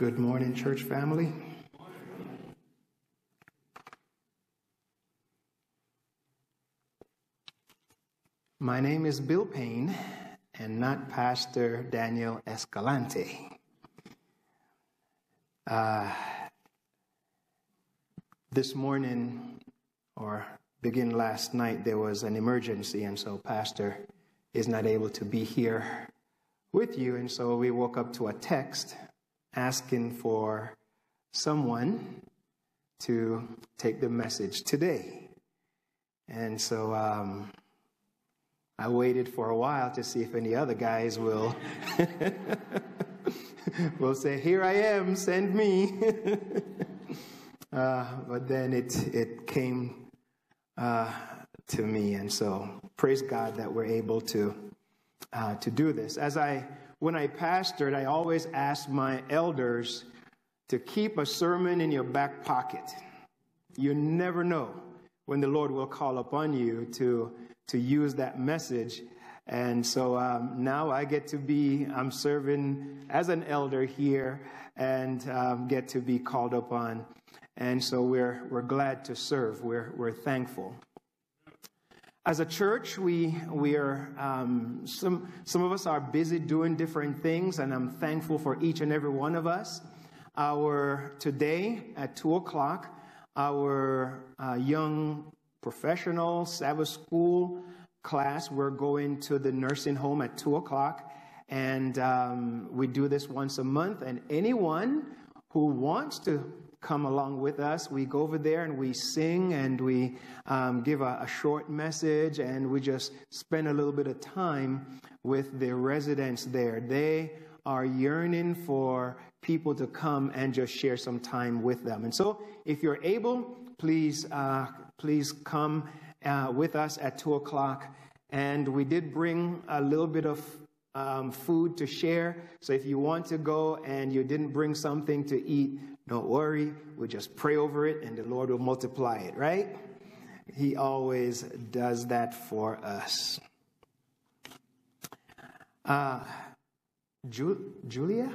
Good morning, church family. My name is Bill Payne and not Pastor Daniel Escalante. Uh, this morning, or begin last night, there was an emergency, and so Pastor is not able to be here with you. And so we woke up to a text asking for someone to take the message today. And so um, I waited for a while to see if any other guys will will say, "Here I am, send me." uh, but then it it came uh, to me, and so praise God that we're able to uh, to do this. As I when I pastored, I always asked my elders to keep a sermon in your back pocket. You never know when the Lord will call upon you to, to use that message. And so um, now I get to be, I'm serving as an elder here and um, get to be called upon. And so we're, we're glad to serve. We're, we're thankful. As a church, we, we are, um, some, some of us are busy doing different things, and I'm thankful for each and every one of us. Our, today at 2 o'clock, our uh, young professional Sabbath school class, we're going to the nursing home at 2 o'clock, and um, we do this once a month, and anyone who wants to come along with us. We go over there and we sing and we um, give a, a, short message and we just spend a little bit of time with the residents there. They are yearning for people to come and just share some time with them. And so, if you're able, please, uh, please come uh, with us at two o'clock. And we did bring a little bit of um, food to share. So if you want to go and you didn't bring something to eat, don't worry, we'll just pray over it and the Lord will multiply it, right? He always does that for us. Uh, Ju- Julia,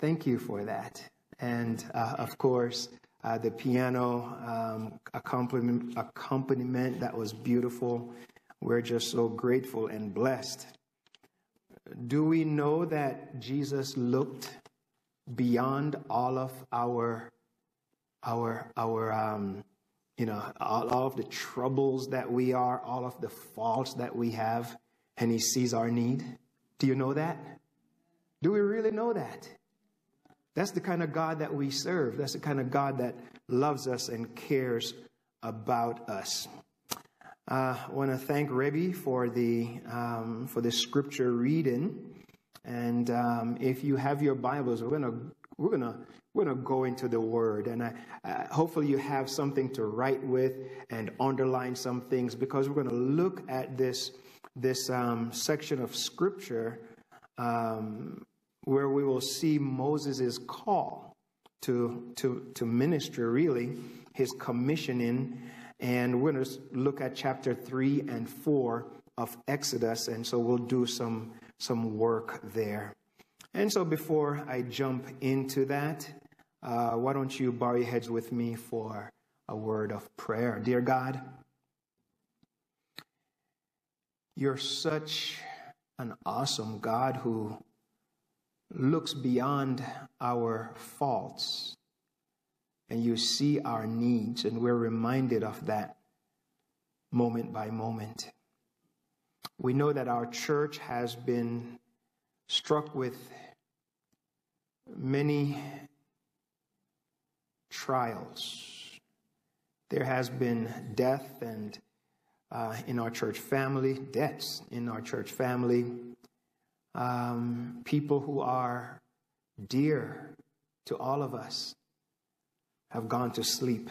thank you for that. And uh, of course, uh, the piano um, accompaniment, accompaniment that was beautiful. We're just so grateful and blessed. Do we know that Jesus looked beyond all of our our our um, you know all, of the troubles that we are all of the faults that we have and he sees our need. Do you know that? Do we really know that? That's the kind of god that we serve. That's the kind of god that loves us and cares about us. Uh, I want to thank Rebbe for the um, for the scripture reading. And um, if you have your Bibles, we're gonna we're gonna we're gonna go into the Word, and I, uh, hopefully you have something to write with and underline some things because we're gonna look at this this um, section of Scripture um, where we will see Moses' call to to to minister, really his commissioning, and we're gonna look at chapter three and four of Exodus, and so we'll do some some work there. And so before I jump into that, uh, why don't you bow your heads with me for a word of prayer? Dear God, you're such an awesome God who looks beyond our faults and you see our needs, and we're reminded of that moment by moment. We know that our church has been struck with many trials. There has been death and uh, in our church family, deaths in our church family, um, people who are dear to all of us have gone to sleep.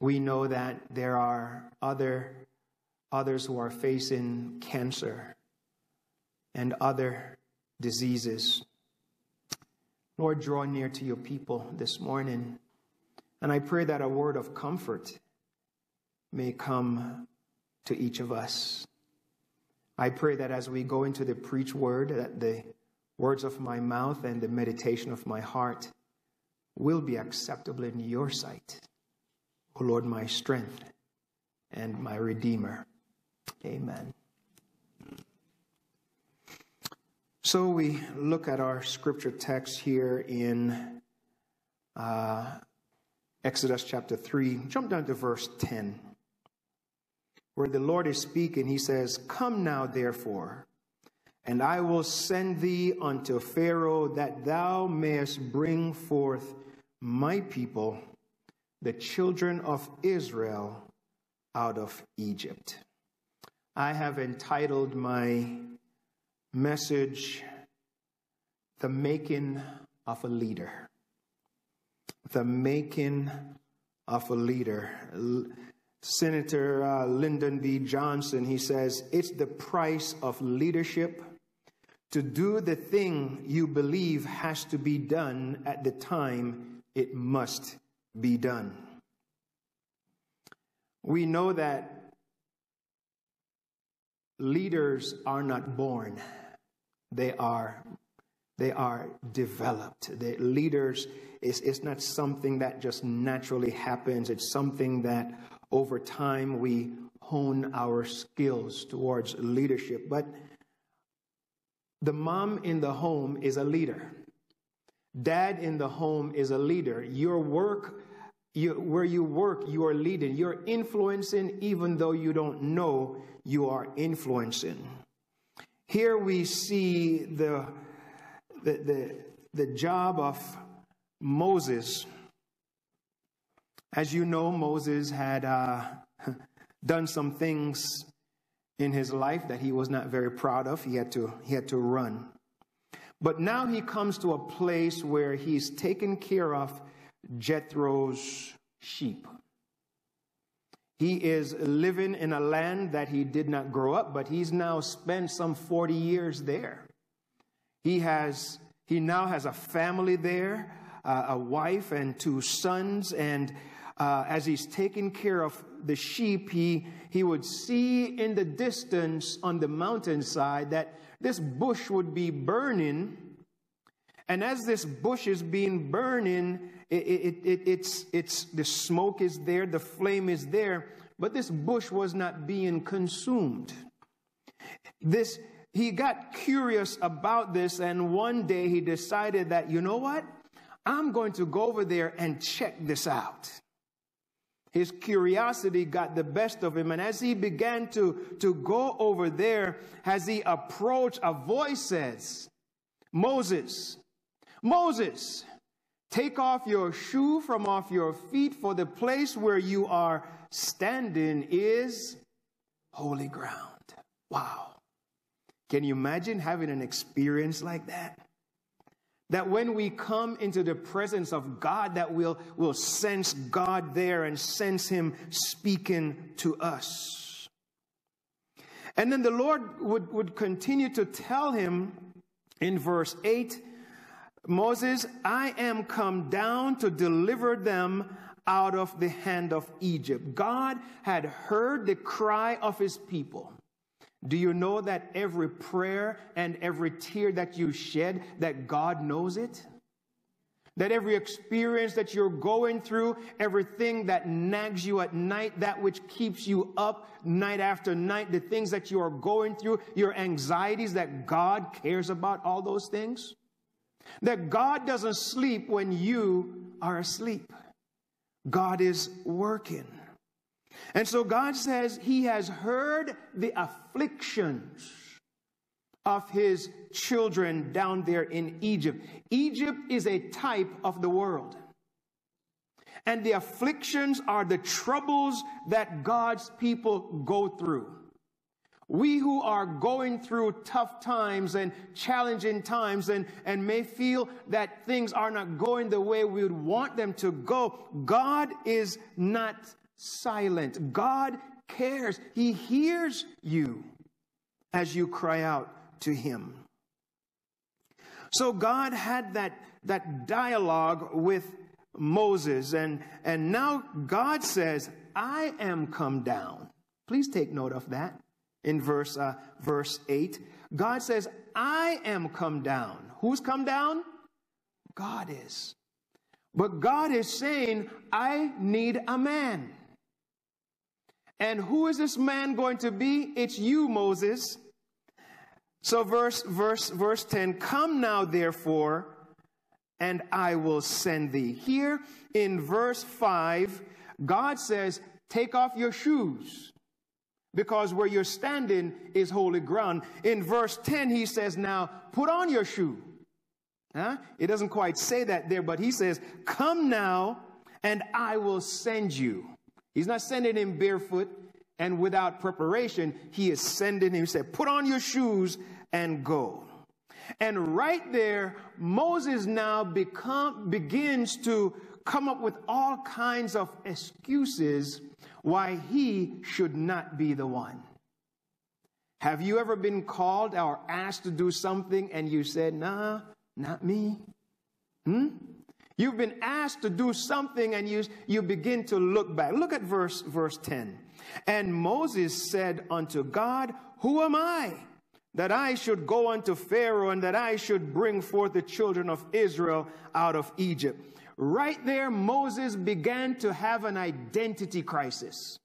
We know that there are other others who are facing cancer and other diseases. Lord, draw near to your people this morning. And I pray that a word of comfort may come to each of us. I pray that as we go into the preach word, that the words of my mouth and the meditation of my heart will be acceptable in your sight. O Lord, my strength and my redeemer. Amen. So we look at our scripture text here in uh, Exodus chapter 3. Jump down to verse 10, where the Lord is speaking. He says, Come now, therefore, and I will send thee unto Pharaoh, that thou mayest bring forth my people, the children of Israel, out of Egypt. I have entitled my message, The Making of a Leader. The Making of a Leader. Senator uh, Lyndon B. Johnson, he says, it's the price of leadership to do the thing you believe has to be done at the time it must be done. We know that leaders are not born, they are, they are developed. The leaders is, is not something that just naturally happens, it's something that over time we hone our skills towards leadership. But the mom in the home is a leader. Dad in the home is a leader. Your work, you, where you work, you are leading. You're influencing, even though you don't know you are influencing. Here we see the, the, the, the job of Moses. As you know, Moses had uh, done some things in his life that he was not very proud of. He had to, he had to run. But now he comes to a place where he's taken care of Jethro's sheep. He is living in a land that he did not grow up, but he's now spent some 40 years there. He has he now has a family there, uh, a wife and two sons, and uh, as he's taking care of the sheep, he, he would see in the distance on the mountainside that this bush would be burning. And as this bush is being burning, it, it, it, it's, it's, the smoke is there, the flame is there, but this bush was not being consumed. This, he got curious about this, and one day he decided that, you know what? I'm going to go over there and check this out. His curiosity got the best of him. And as he began to, to go over there, as he approached, a voice says, Moses, Moses, take off your shoe from off your feet, for the place where you are standing is holy ground. Wow. Can you imagine having an experience like that? That when we come into the presence of God, that we'll, we'll sense God there and sense Him speaking to us. And then the Lord would, would continue to tell him in verse 8 Moses, I am come down to deliver them out of the hand of Egypt. God had heard the cry of his people. Do you know that every prayer and every tear that you shed, that God knows it? That every experience that you're going through, everything that nags you at night, that which keeps you up night after night, the things that you are going through, your anxieties, that God cares about all those things? That God doesn't sleep when you are asleep. God is working. And so God says he has heard the afflictions of his children down there in Egypt. Egypt is a type of the world. And the afflictions are the troubles that God's people go through. We who are going through tough times and challenging times and, and may feel that things are not going the way we would want them to go, God is not silent. God cares. He hears you as you cry out to Him. So God had that, that dialogue with Moses, and, and now God says, I am come down. Please take note of that in verse, uh, verse 8. God says, I am come down. Who's come down? God is. But God is saying, I need a man. And who is this man going to be? It's you, Moses. So verse verse verse 10, come now therefore and I will send thee. Here in verse 5, God says, take off your shoes because where you're standing is holy ground. In verse 10, he says, now put on your shoe. Huh? It doesn't quite say that there, but he says, come now and I will send you. He's not sending him barefoot and without preparation. He is sending him. He said, Put on your shoes and go. And right there, Moses now become, begins to come up with all kinds of excuses why he should not be the one. Have you ever been called or asked to do something and you said, nah, not me? Hmm? You've been asked to do something and you, you begin to look back. Look at verse, verse 10. And Moses said unto God, Who am I? That I should go unto Pharaoh and that I should bring forth the children of Israel out of Egypt. Right there, Moses began to have an identity crisis.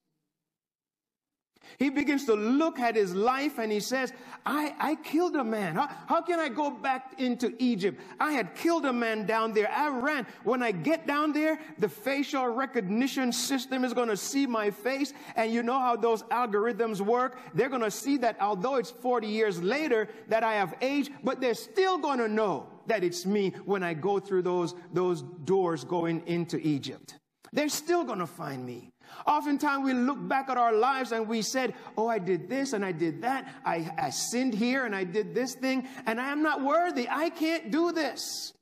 He begins to look at his life and he says, I, I killed a man. How, how, can I go back into Egypt? I had killed a man down there. I ran. When I get down there, the facial recognition system is going to see my face. And you know how those algorithms work? They're going to see that although it's 40 years later that I have aged, but they're still going to know that it's me when I go through those, those doors going into Egypt. They're still going to find me. Oftentimes we look back at our lives and we said, Oh, I did this and I did that. I, I sinned here and I did this thing and I am not worthy. I can't do this.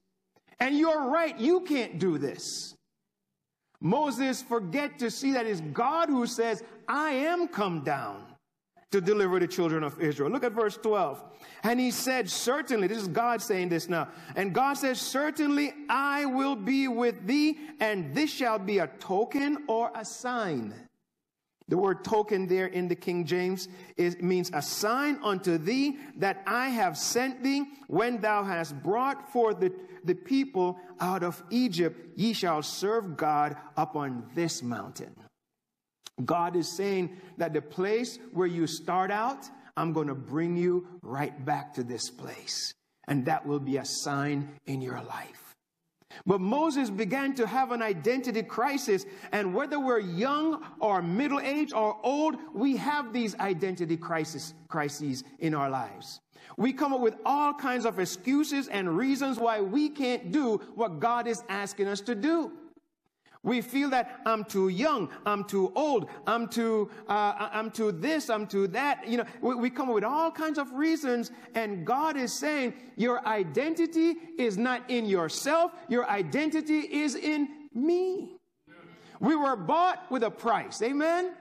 And you're right, you can't do this. Moses forget to see that it's God who says, I am come down to deliver the children of Israel. Look at verse 12. And he said, Certainly, this is God saying this now. And God says, Certainly I will be with thee, and this shall be a token or a sign. The word token there in the King James is, means a sign unto thee that I have sent thee when thou hast brought forth the, the people out of Egypt. Ye shall serve God upon this mountain. God is saying that the place where you start out, I'm going to bring you right back to this place. And that will be a sign in your life. But Moses began to have an identity crisis. And whether we're young or middle age or old, we have these identity crisis, crises in our lives. We come up with all kinds of excuses and reasons why we can't do what God is asking us to do. We feel that I'm too young, I'm too old, I'm too, uh, I'm too this, I'm too that. You know, we, we come up with all kinds of reasons, and God is saying your identity is not in yourself, your identity is in me. We were bought with a price. Amen.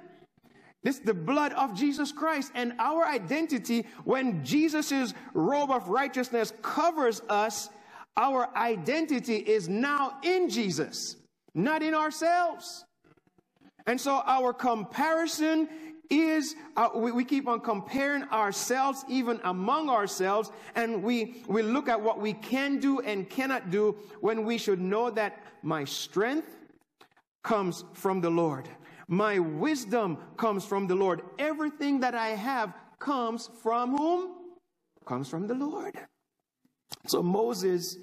This is the blood of Jesus Christ. And our identity, when Jesus' robe of righteousness covers us, our identity is now in Jesus not in ourselves. And so our comparison is uh, we, we, keep on comparing ourselves even among ourselves and we we look at what we can do and cannot do when we should know that my strength comes from the lord. My wisdom comes from the lord. Everything that i have comes from whom? Comes from the lord. So moses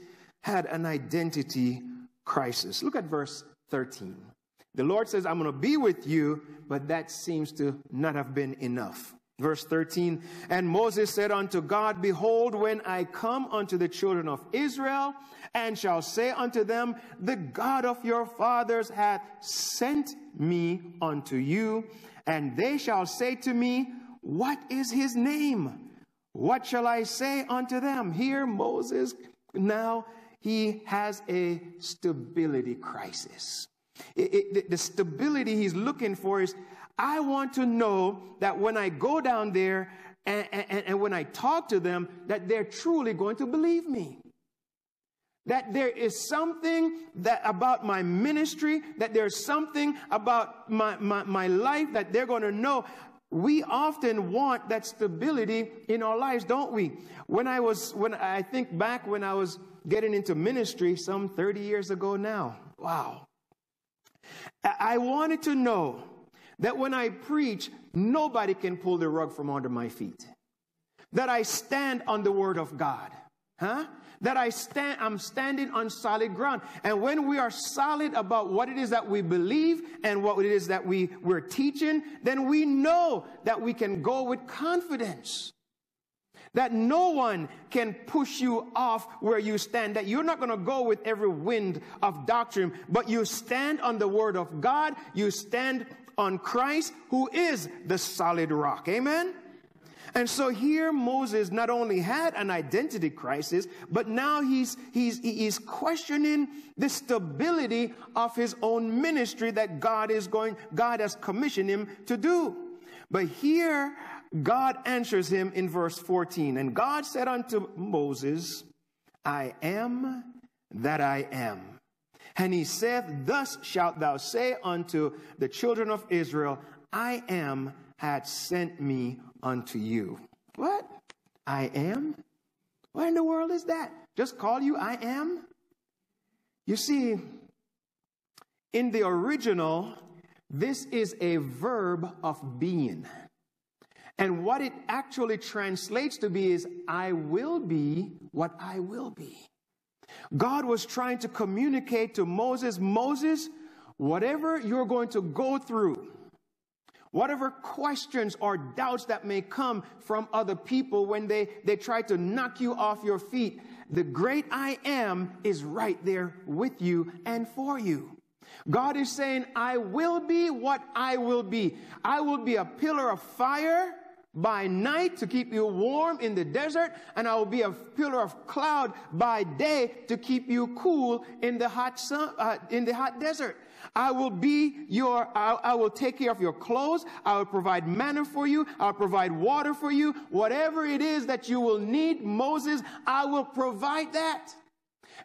had an identity crisis. Look at verse 13. The Lord says, I'm going to be with you, but that seems to not have been enough. Verse 13, and Moses said unto God, Behold, when I come unto the children of Israel, and shall say unto them, The God of your fathers hath sent me unto you, and they shall say to me, What is his name? What shall I say unto them? Here Moses now he has a stability crisis. It, it, the stability he's looking for is I want to know that when I go down there and, and, and when I talk to them, that they're truly going to believe me that there is something that about my ministry, that there's something about my, my, my life that they're going to know. we often want that stability in our lives, don't we? When I was, when I think back when I was getting into ministry some 30 years ago now, wow. I wanted to know that when I preach, nobody can pull the rug from under my feet. That I stand on the word of God. Huh? that I stand, I'm standing on solid ground. And when we are solid about what it is that we believe and what it is that we, we're teaching, then we know that we can go with confidence. That no one can push you off where you stand. That you're not going to go with every wind of doctrine, but you stand on the word of God. You stand on Christ, who is the solid rock. Amen? And so here Moses not only had an identity crisis, but now he's, he's, he's questioning the stability of his own ministry that God is going, God has commissioned him to do. But here God answers him in verse 14. And God said unto Moses, I am that I am. And he said, Thus shalt thou say unto the children of Israel, I am had sent me unto you. What? I am? What in the world is that? Just call you I am? You see, in the original, this is a verb of being. And what it actually translates to be is, I will be what I will be. God was trying to communicate to Moses, Moses, whatever you're going to go through, Whatever questions or doubts that may come from other people when they, they try to knock you off your feet, the great I am is right there with you and for you. God is saying, I will be what I will be. I will be a pillar of fire by night to keep you warm in the desert, and I will be a pillar of cloud by day to keep you cool in the hot sun, uh, in the hot desert. I will be your, I, I, will take care of your clothes. I will provide manna for you. I'll provide water for you. Whatever it is that you will need, Moses, I will provide that.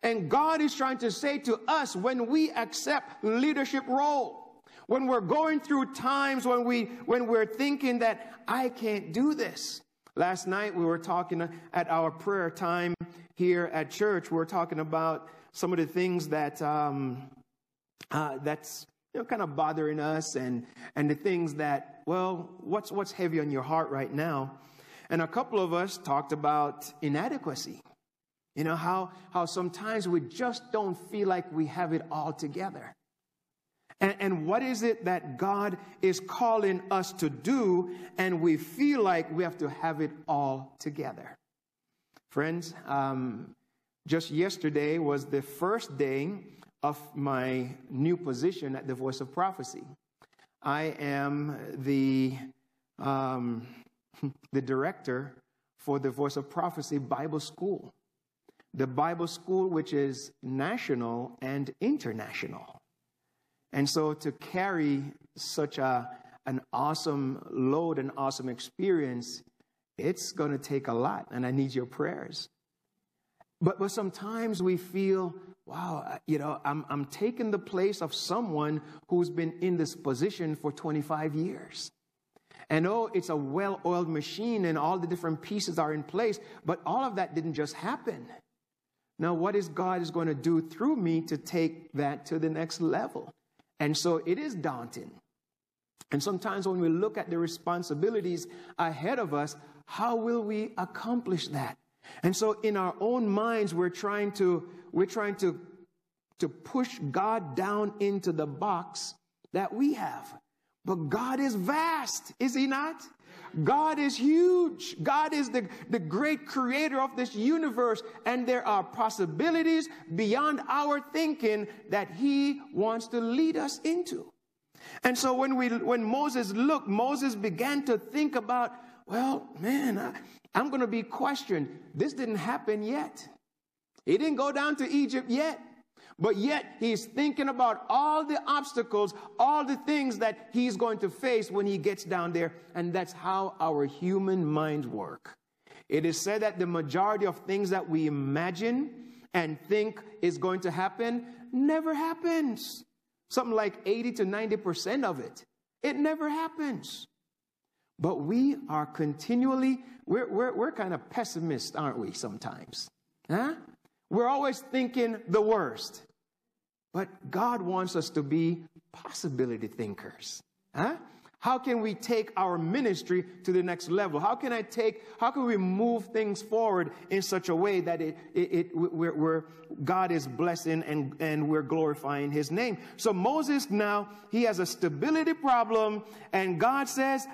And God is trying to say to us when we accept leadership role, when we're going through times when we when we're thinking that I can't do this. Last night we were talking at our prayer time here at church. We were talking about some of the things that um, uh, that's you know, kind of bothering us, and and the things that well, what's what's heavy on your heart right now. And a couple of us talked about inadequacy. You know how how sometimes we just don't feel like we have it all together. And, and, what is it that God is calling us to do, and we feel like we have to have it all together? Friends, um, just yesterday was the first day of my new position at the Voice of Prophecy. I am the, um, the director for the Voice of Prophecy Bible School, the Bible school which is national and international. And so to carry such a, an awesome load and awesome experience, it's going to take a lot, and I need your prayers. But, but sometimes we feel, wow, you know, I'm, I'm taking the place of someone who's been in this position for 25 years. And oh, it's a well oiled machine and all the different pieces are in place, but all of that didn't just happen. Now, what is God is going to do through me to take that to the next level? And so it is daunting. And sometimes when we look at the responsibilities ahead of us, how will we accomplish that? And so in our own minds, we're trying to, we're trying to, to push God down into the box that we have. But God is vast, is he not? God is huge. God is the, the great creator of this universe, and there are possibilities beyond our thinking that He wants to lead us into. And so when we when Moses looked, Moses began to think about, well, man, I, I'm going to be questioned. This didn't happen yet. He didn't go down to Egypt yet. But yet he's thinking about all the obstacles, all the things that he's going to face when he gets down there. And that's how our human minds work. It is said that the majority of things that we imagine and think is going to happen never happens. Something like 80 to 90% of it. It never happens. But we are continually, we're, we're, we're kind of pessimists, aren't we, sometimes? Huh? We're always thinking the worst. But God wants us to be possibility thinkers. Huh? How can we take our ministry to the next level? How can I take, how can we move things forward in such a way that it, it, it we're, we're, God is blessing and, and we're glorifying his name? So Moses now, he has a stability problem and God says,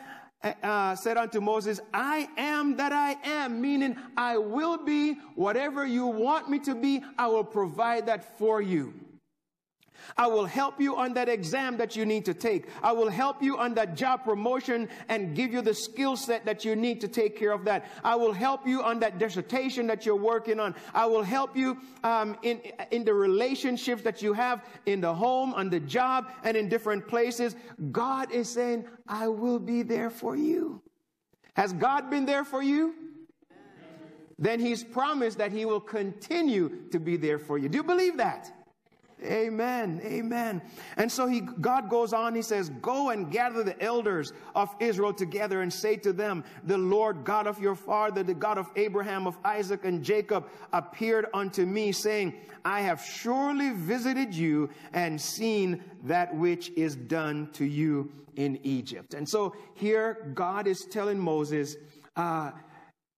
uh, said unto Moses, I am that I am, meaning I will be whatever you want me to be, I will provide that for you. I will help you on that exam that you need to take. I will help you on that job promotion and give you the skill set that you need to take care of that. I will help you on that dissertation that you're working on. I will help you um, in, in the relationships that you have in the home, on the job, and in different places. God is saying, I will be there for you. Has God been there for you? Then He's promised that He will continue to be there for you. Do you believe that? Amen. Amen. And so he, God goes on, he says, Go and gather the elders of Israel together and say to them, The Lord God of your father, the God of Abraham, of Isaac, and Jacob, appeared unto me, saying, I have surely visited you and seen that which is done to you in Egypt. And so here God is telling Moses, uh,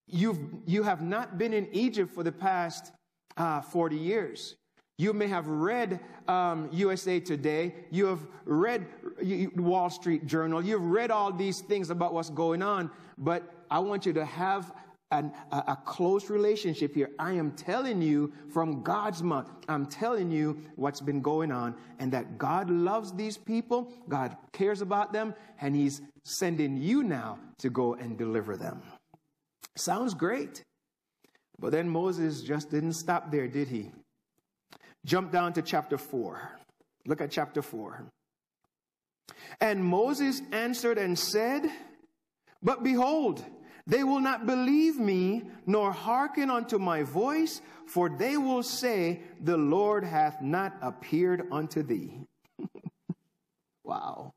you've, you have not been in Egypt for the past uh, 40 years. You may have read um, USA Today. You have read Wall Street Journal. You've read all these things about what's going on. But I want you to have an, a, a close relationship here. I am telling you from God's mouth, I'm telling you what's been going on and that God loves these people, God cares about them, and He's sending you now to go and deliver them. Sounds great. But then Moses just didn't stop there, did he? Jump down to chapter 4. Look at chapter 4. And Moses answered and said, But behold, they will not believe me, nor hearken unto my voice, for they will say, The Lord hath not appeared unto thee. wow.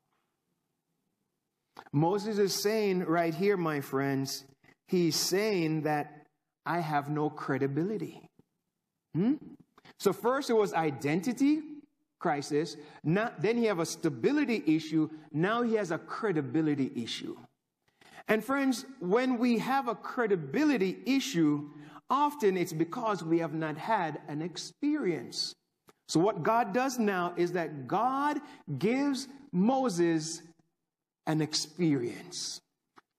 Moses is saying right here, my friends, he's saying that I have no credibility. Hmm? So first it was identity crisis. Then he have a stability issue. Now he has a credibility issue. And friends, when we have a credibility issue, often it's because we have not had an experience. So what God does now is that God gives Moses an experience.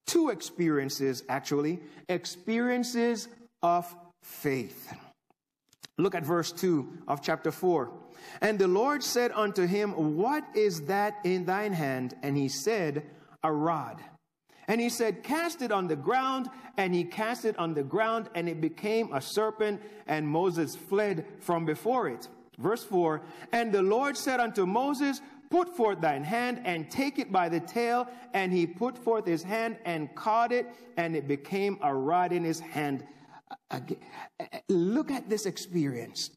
Two experiences, actually, experiences of faith. Look at verse 2 of chapter 4. And the Lord said unto him, What is that in thine hand? And he said, A rod. And he said, Cast it on the ground. And he cast it on the ground, and it became a serpent, and Moses fled from before it. Verse 4 And the Lord said unto Moses, Put forth thine hand and take it by the tail. And he put forth his hand and caught it, and it became a rod in his hand Look at this experience.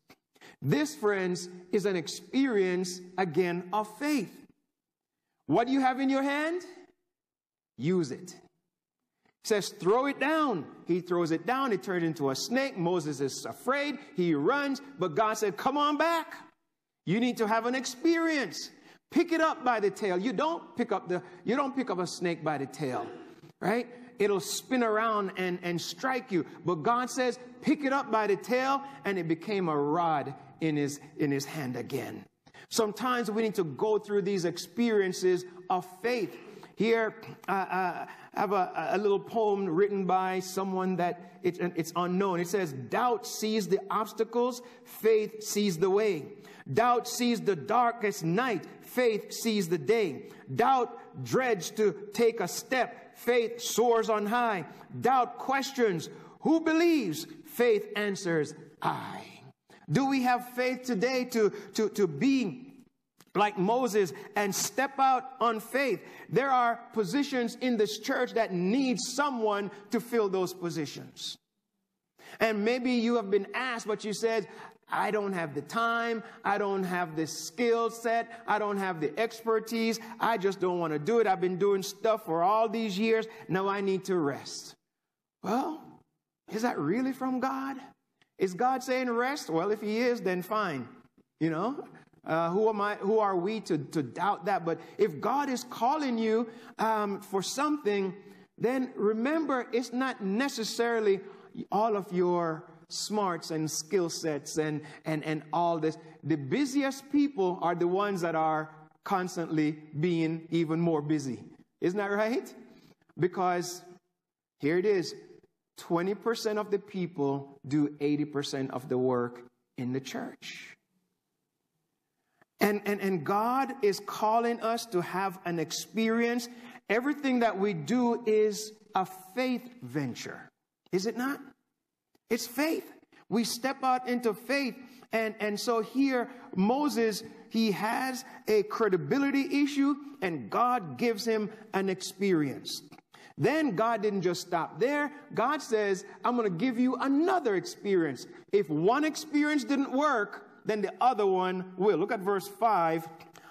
This, friends, is an experience again of faith. What do you have in your hand? Use it. He says, throw it down. He throws it down. It turns into a snake. Moses is afraid. He runs. But God said, come on back. You need to have an experience. Pick it up by the tail. You don't pick up the, you don't pick up a snake by the tail, right? It'll spin around and, and strike you. But God says, pick it up by the tail, and it became a rod in his, in his hand again. Sometimes we need to go through these experiences of faith. Here, uh, uh, I have a, a, little poem written by someone that it, it's unknown. It says, Doubt sees the obstacles, faith sees the way. Doubt sees the darkest night, faith sees the day. Doubt dreads to take a step, faith soars on high. Doubt questions, who believes? Faith answers, I. Do we have faith today to, to, to be like Moses and step out on faith? There are positions in this church that need someone to fill those positions. And maybe you have been asked, but you said, I don't have the time. I don't have the skill set. I don't have the expertise. I just don't want to do it. I've been doing stuff for all these years. Now I need to rest. Well, is that really from God? Is God saying rest? Well, if He is, then fine. You know, uh, who am I? Who are we to, to doubt that? But if God is calling you um, for something, then remember it's not necessarily all of your smarts and skill sets and, and, and all this. The busiest people are the ones that are constantly being even more busy. Isn't that right? Because here it is 20% of the people do 80% of the work in the church. And, and, and God is calling us to have an experience. Everything that we do is a faith venture, is it not? It's faith. We step out into faith. And, and so here, Moses, he has a credibility issue, and God gives him an experience. Then God didn't just stop there. God says, I'm going to give you another experience. If one experience didn't work, then the other one will. Look at verse 5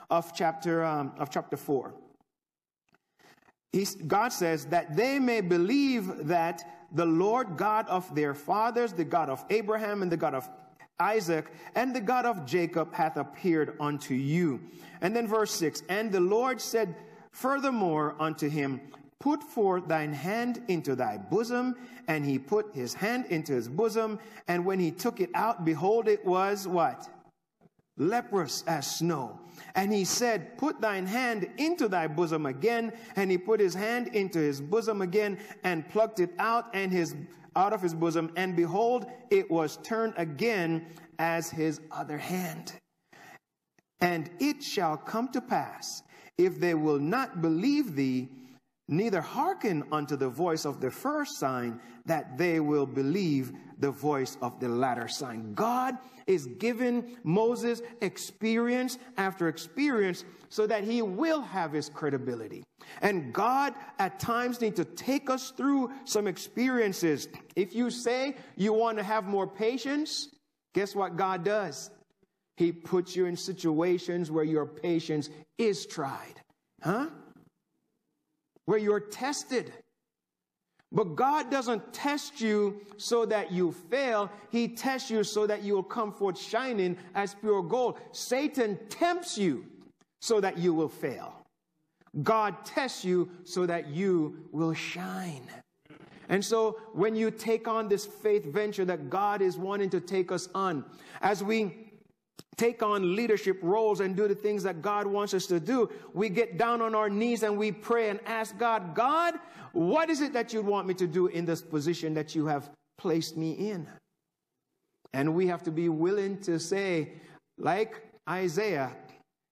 of chapter, um, of chapter 4. He's, God says that they may believe that the Lord God of their fathers, the God of Abraham and the God of Isaac and the God of Jacob hath appeared unto you. And then verse 6 And the Lord said furthermore unto him, Put forth thine hand into thy bosom. And he put his hand into his bosom. And when he took it out, behold, it was what? Leprous as snow. And he said, Put thine hand into thy bosom again. And he put his hand into his bosom again and plucked it out and his out of his bosom. And behold, it was turned again as his other hand. And it shall come to pass, if they will not believe thee, neither hearken unto the voice of the first sign, that they will believe the voice of the latter sign. God is giving Moses experience after experience so that he will have his credibility. And God at times needs to take us through some experiences. If you say you want to have more patience, guess what God does? He puts you in situations where your patience is tried. Huh? where you're tested. But God doesn't test you so that you fail. He tests you so that you will come forth shining as pure gold. Satan tempts you so that you will fail. God tests you so that you will shine. And so when you take on this faith venture that God is wanting to take us on, as we take on leadership roles and do the things that God wants us to do, we get down on our knees and we pray and ask God, God, what is it that you want me to do in this position that you have placed me in? And we have to be willing to say, like Isaiah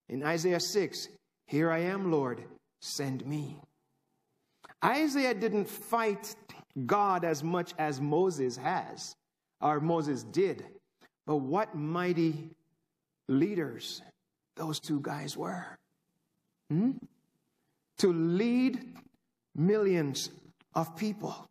in Isaiah 6, Here I am, Lord, send me. Isaiah didn't fight God as much as Moses has, or Moses did. But what mighty leaders those two guys were. Hmm? To lead millions of people.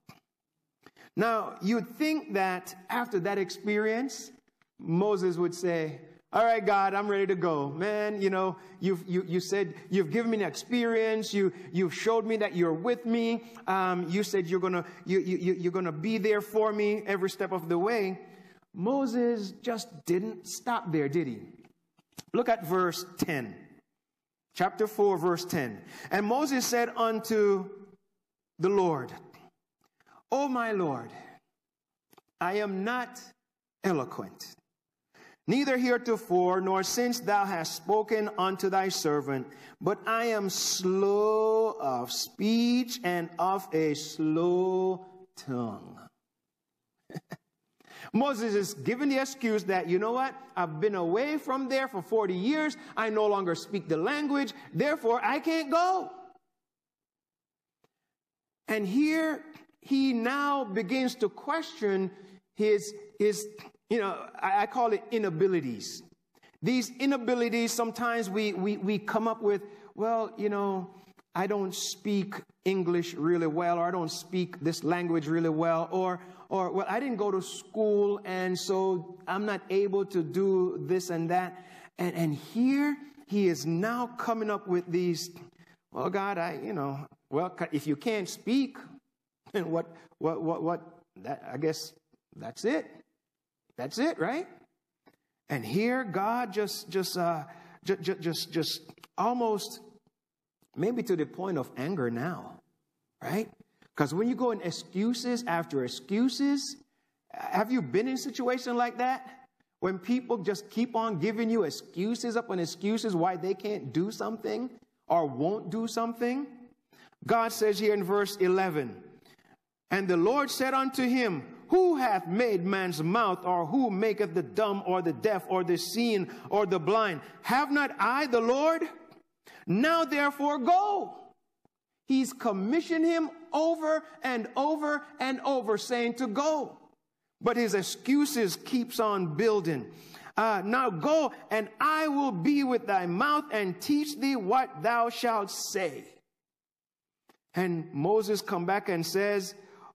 Now, you'd think that after that experience, Moses would say, all right, God, I'm ready to go. Man, you know, you've, you, you said you've given me an experience. You, you've showed me that you're with me. Um, you said you're going to you, you, you're gonna be there for me every step of the way. Moses just didn't stop there, did he? Look at verse 10. Chapter 4, verse 10. And Moses said unto the Lord, O my Lord, I am not eloquent, neither heretofore, nor since thou hast spoken unto thy servant, but I am slow of speech and of a slow tongue. Moses is giving the excuse that, you know what? I've been away from there for 40 years. I no longer speak the language. Therefore, I can't go. And here he now begins to question his, his you know, I, I call it inabilities. These inabilities, sometimes we, we, we come up with, well, you know, I don't speak English really well, or I don't speak this language really well, or, or, well, I didn't go to school, and so I'm not able to do this and that. And, and here he is now coming up with these, well, God, I, you know, well, if you can't speak, then what, what, what, what, that, I guess that's it. That's it, right? And here God just, just, uh, just, just, just almost maybe to the point of anger now, right? Because when you go in excuses after excuses, have you been in a situation like that? When people just keep on giving you excuses upon excuses why they can't do something or won't do something? God says here in verse 11, And the Lord said unto him, Who hath made man's mouth, or who maketh the dumb, or the deaf, or the seeing, or the blind? Have not I the Lord? Now therefore go. He's commissioned him over and over and over saying to go. But his excuses keeps on building. Uh, now go and I will be with thy mouth and teach thee what thou shalt say. And Moses come back and says,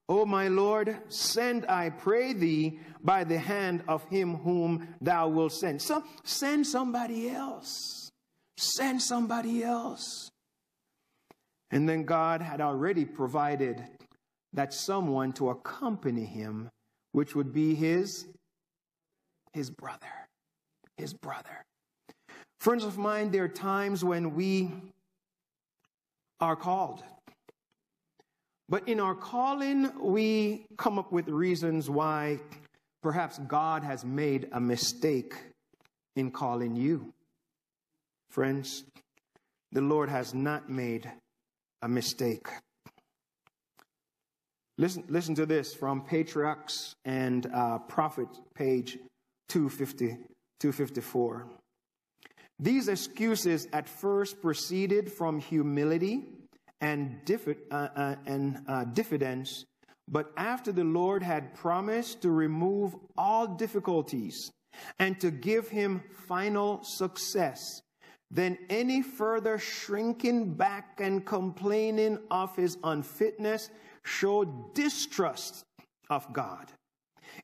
O my Lord, send, I pray thee, by the hand of him whom thou wilt send. So send somebody else. Send somebody else. And then God had already provided that someone to accompany him, which would be his, his brother. His brother. Friends of mine, there are times when we are called. But in our calling, we come up with reasons why perhaps God has made a mistake in calling you. Friends, the Lord has not made a mistake. Listen, listen to this from Patriarchs and uh, Prophets, page 250, 254. These excuses at first proceeded from humility and, uh, uh, and uh, diffidence, but after the Lord had promised to remove all difficulties and to give him final success, then any further shrinking back and complaining of his unfitness showed distrust of God.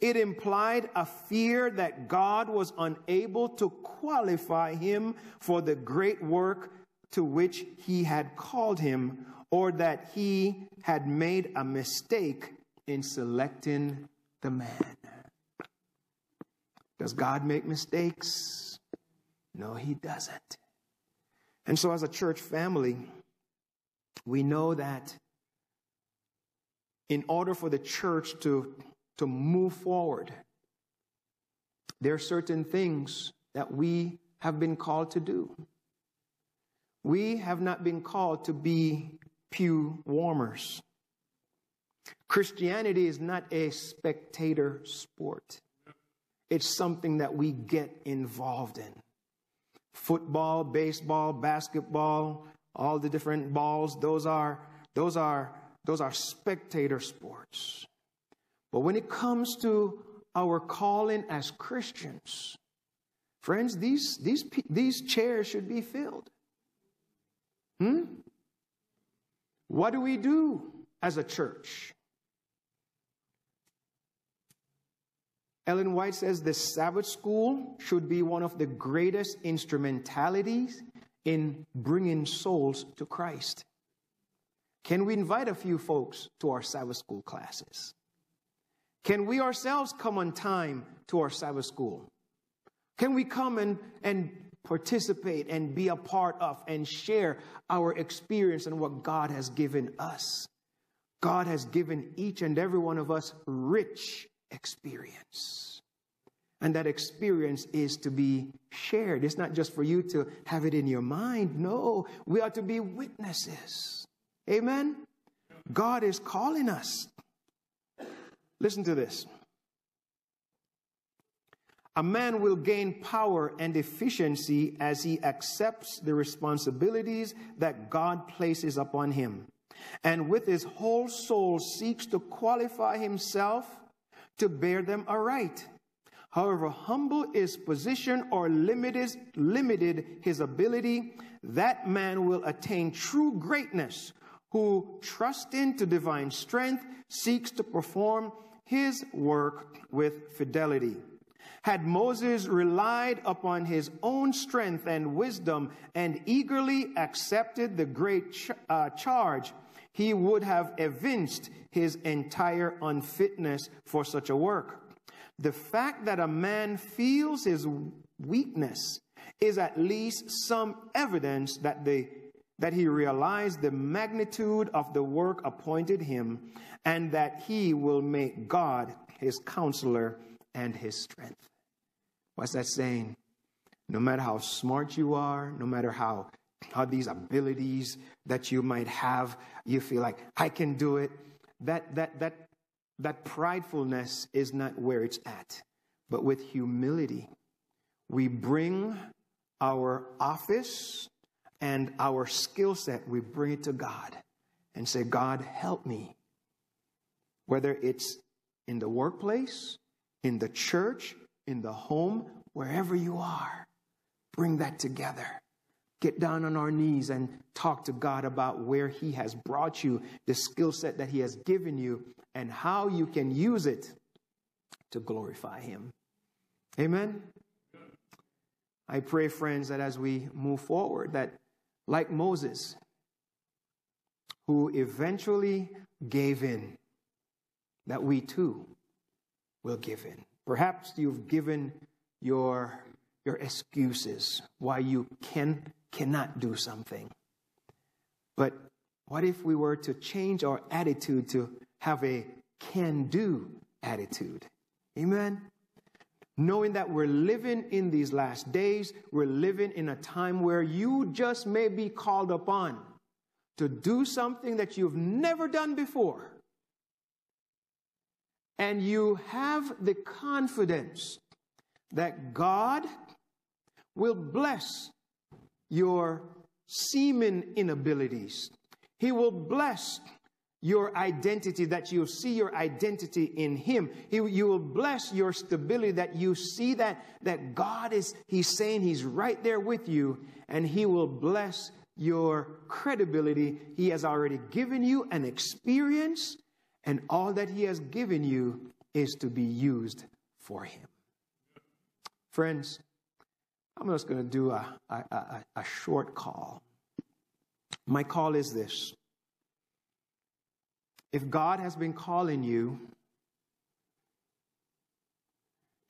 It implied a fear that God was unable to qualify him for the great work to which he had called him, or that he had made a mistake in selecting the man. Does God make mistakes? No, he doesn't. And so, as a church family, we know that in order for the church to, to move forward, there are certain things that we have been called to do. We have not been called to be pew warmers. Christianity is not a spectator sport. It's something that we get involved in football, baseball, basketball, all the different balls, those are, those are, those are spectator sports. But when it comes to our calling as Christians, friends, these, these, these chairs should be filled. Hmm? What do we do as a church? Ellen White says the Sabbath school should be one of the greatest instrumentalities in bringing souls to Christ. Can we invite a few folks to our Sabbath school classes? Can we ourselves come on time to our Sabbath school? Can we come and, and participate and be a part of and share our experience and what God has given us? God has given each and every one of us rich experience. And that experience is to be shared. It's not just for you to have it in your mind. No, we are to be witnesses. Amen? God is calling us. Listen to this. A man will gain power and efficiency as he accepts the responsibilities that God places upon him, and with his whole soul seeks to qualify himself to bear them aright. however humble his position or limited, limited his ability, that man will attain true greatness who, trusting to divine strength, seeks to perform his work with fidelity. Had Moses relied upon his own strength and wisdom and eagerly accepted the great ch- uh, charge, he would have evinced his entire unfitness for such a work. The fact that a man feels his weakness is at least some evidence that, the, that he realized the magnitude of the work appointed him and that he will make God his counselor and his strength. What's that saying? No matter how smart you are, no matter how, how these abilities that you might have, you feel like, I can do it. That, that, that, that pridefulness is not where it's at. But with humility, we bring our office and our skill set, we bring it to God and say, God, help me. Whether it's in the workplace, in the church, in the home, wherever you are, bring that together. Get down on our knees and talk to God about where He has brought you, the skill set that He has given you, and how you can use it to glorify Him. Amen. I pray, friends, that as we move forward, that like Moses, who eventually gave in, that we too will give in. Perhaps you've given your, your excuses why you can, cannot do something. But what if we were to change our attitude to have a can do attitude? Amen knowing that we're living in these last days, we're living in a time where you just may be called upon to do something that you've never done before. And you have the confidence that God will bless your seeming inabilities. He will bless your identity, that you see your identity in Him. He, you will bless your stability, that you see that, that God is, He's saying He's right there with you, and He will bless your credibility. He has already given you an experience, and all that He has given you is to be used for Him. Friends, I'm just going to do a, a, a, a short call. My call is this if God has been calling you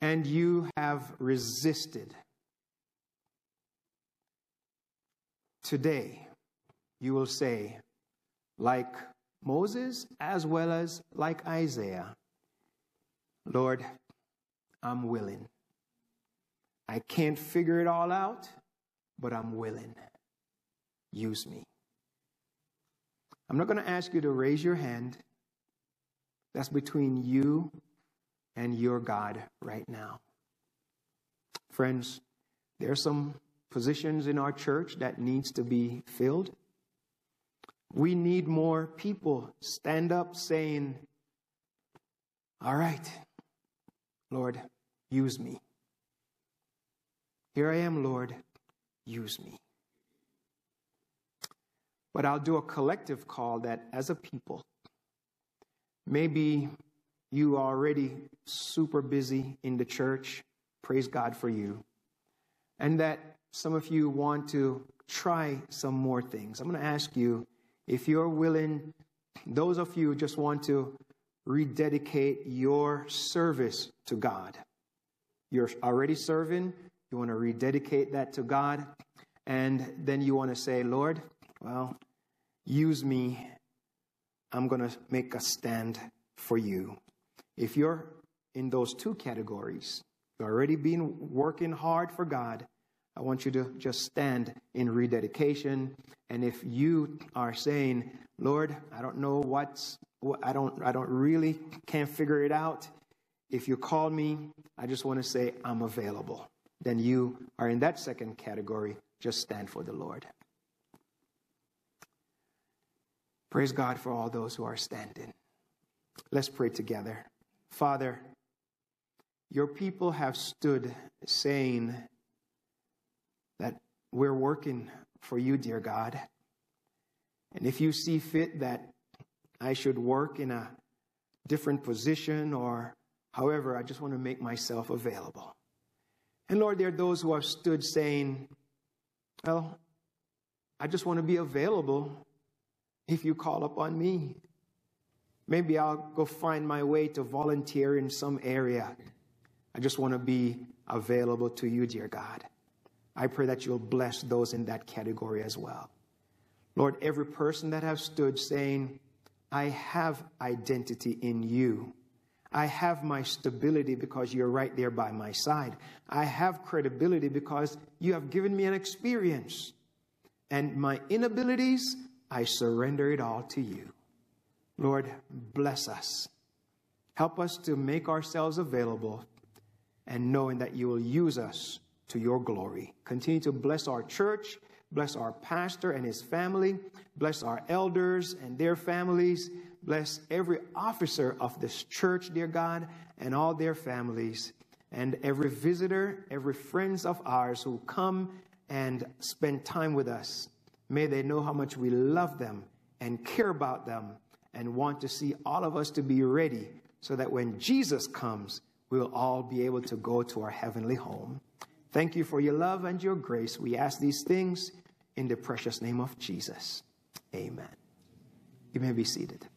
and you have resisted, today you will say, like Moses as well as like Isaiah, Lord, I'm willing. I can't figure it all out, but I'm willing. Use me. I'm not going to ask you to raise your hand. That's between you and your God right now. Friends, there are some positions in our church that needs to be filled. We need more people stand up saying, "All right, Lord, use me. Here I am, Lord, use me." But I'll do a collective call that as a people, maybe you are already super busy in the church. Praise God for you. And that some of you want to try some more things. I'm going to ask you if you're willing, those of you just want to rededicate your service to God. You're already serving, you want to rededicate that to God, and then you want to say, Lord, well, use me. I'm going to make a stand for you. If you're in those two categories, you've already been working hard for God, I want you to just stand in rededication. And if you are saying, Lord, I don't know what's, what, I don't, I don't really can't figure it out. If you call me, I just want to say I'm available. Then you are in that second category. Just stand for the Lord. Praise God for all those who are standing. Let's pray together. Father, your people have stood saying we're working for you, dear God. And if you see fit that I should work in a different position or however, I just want to make myself available. And Lord, there are those who have stood saying, Well, I just want to be available if you call upon me. Maybe I'll go find my way to volunteer in some area. I just want to be available to you, dear God. I pray that you'll bless those in that category as well. Lord, every person that has stood saying, I have identity in you. I have my stability because you're right there by my side. I have credibility because you have given me an experience. And my inabilities, I surrender it all to you. Lord, bless us. Help us to make ourselves available and knowing that you will use us to your glory. Continue to bless our church, bless our pastor and his family, bless our elders and their families, bless every officer of this church, dear God, and all their families, and every visitor, every friends of ours who come and spend time with us. May they know how much we love them and care about them and want to see all of us to be ready so that when Jesus comes, we'll all be able to go to our heavenly home. Thank you for your love and your grace. We ask these things in the precious name of Jesus. Amen. You may be seated.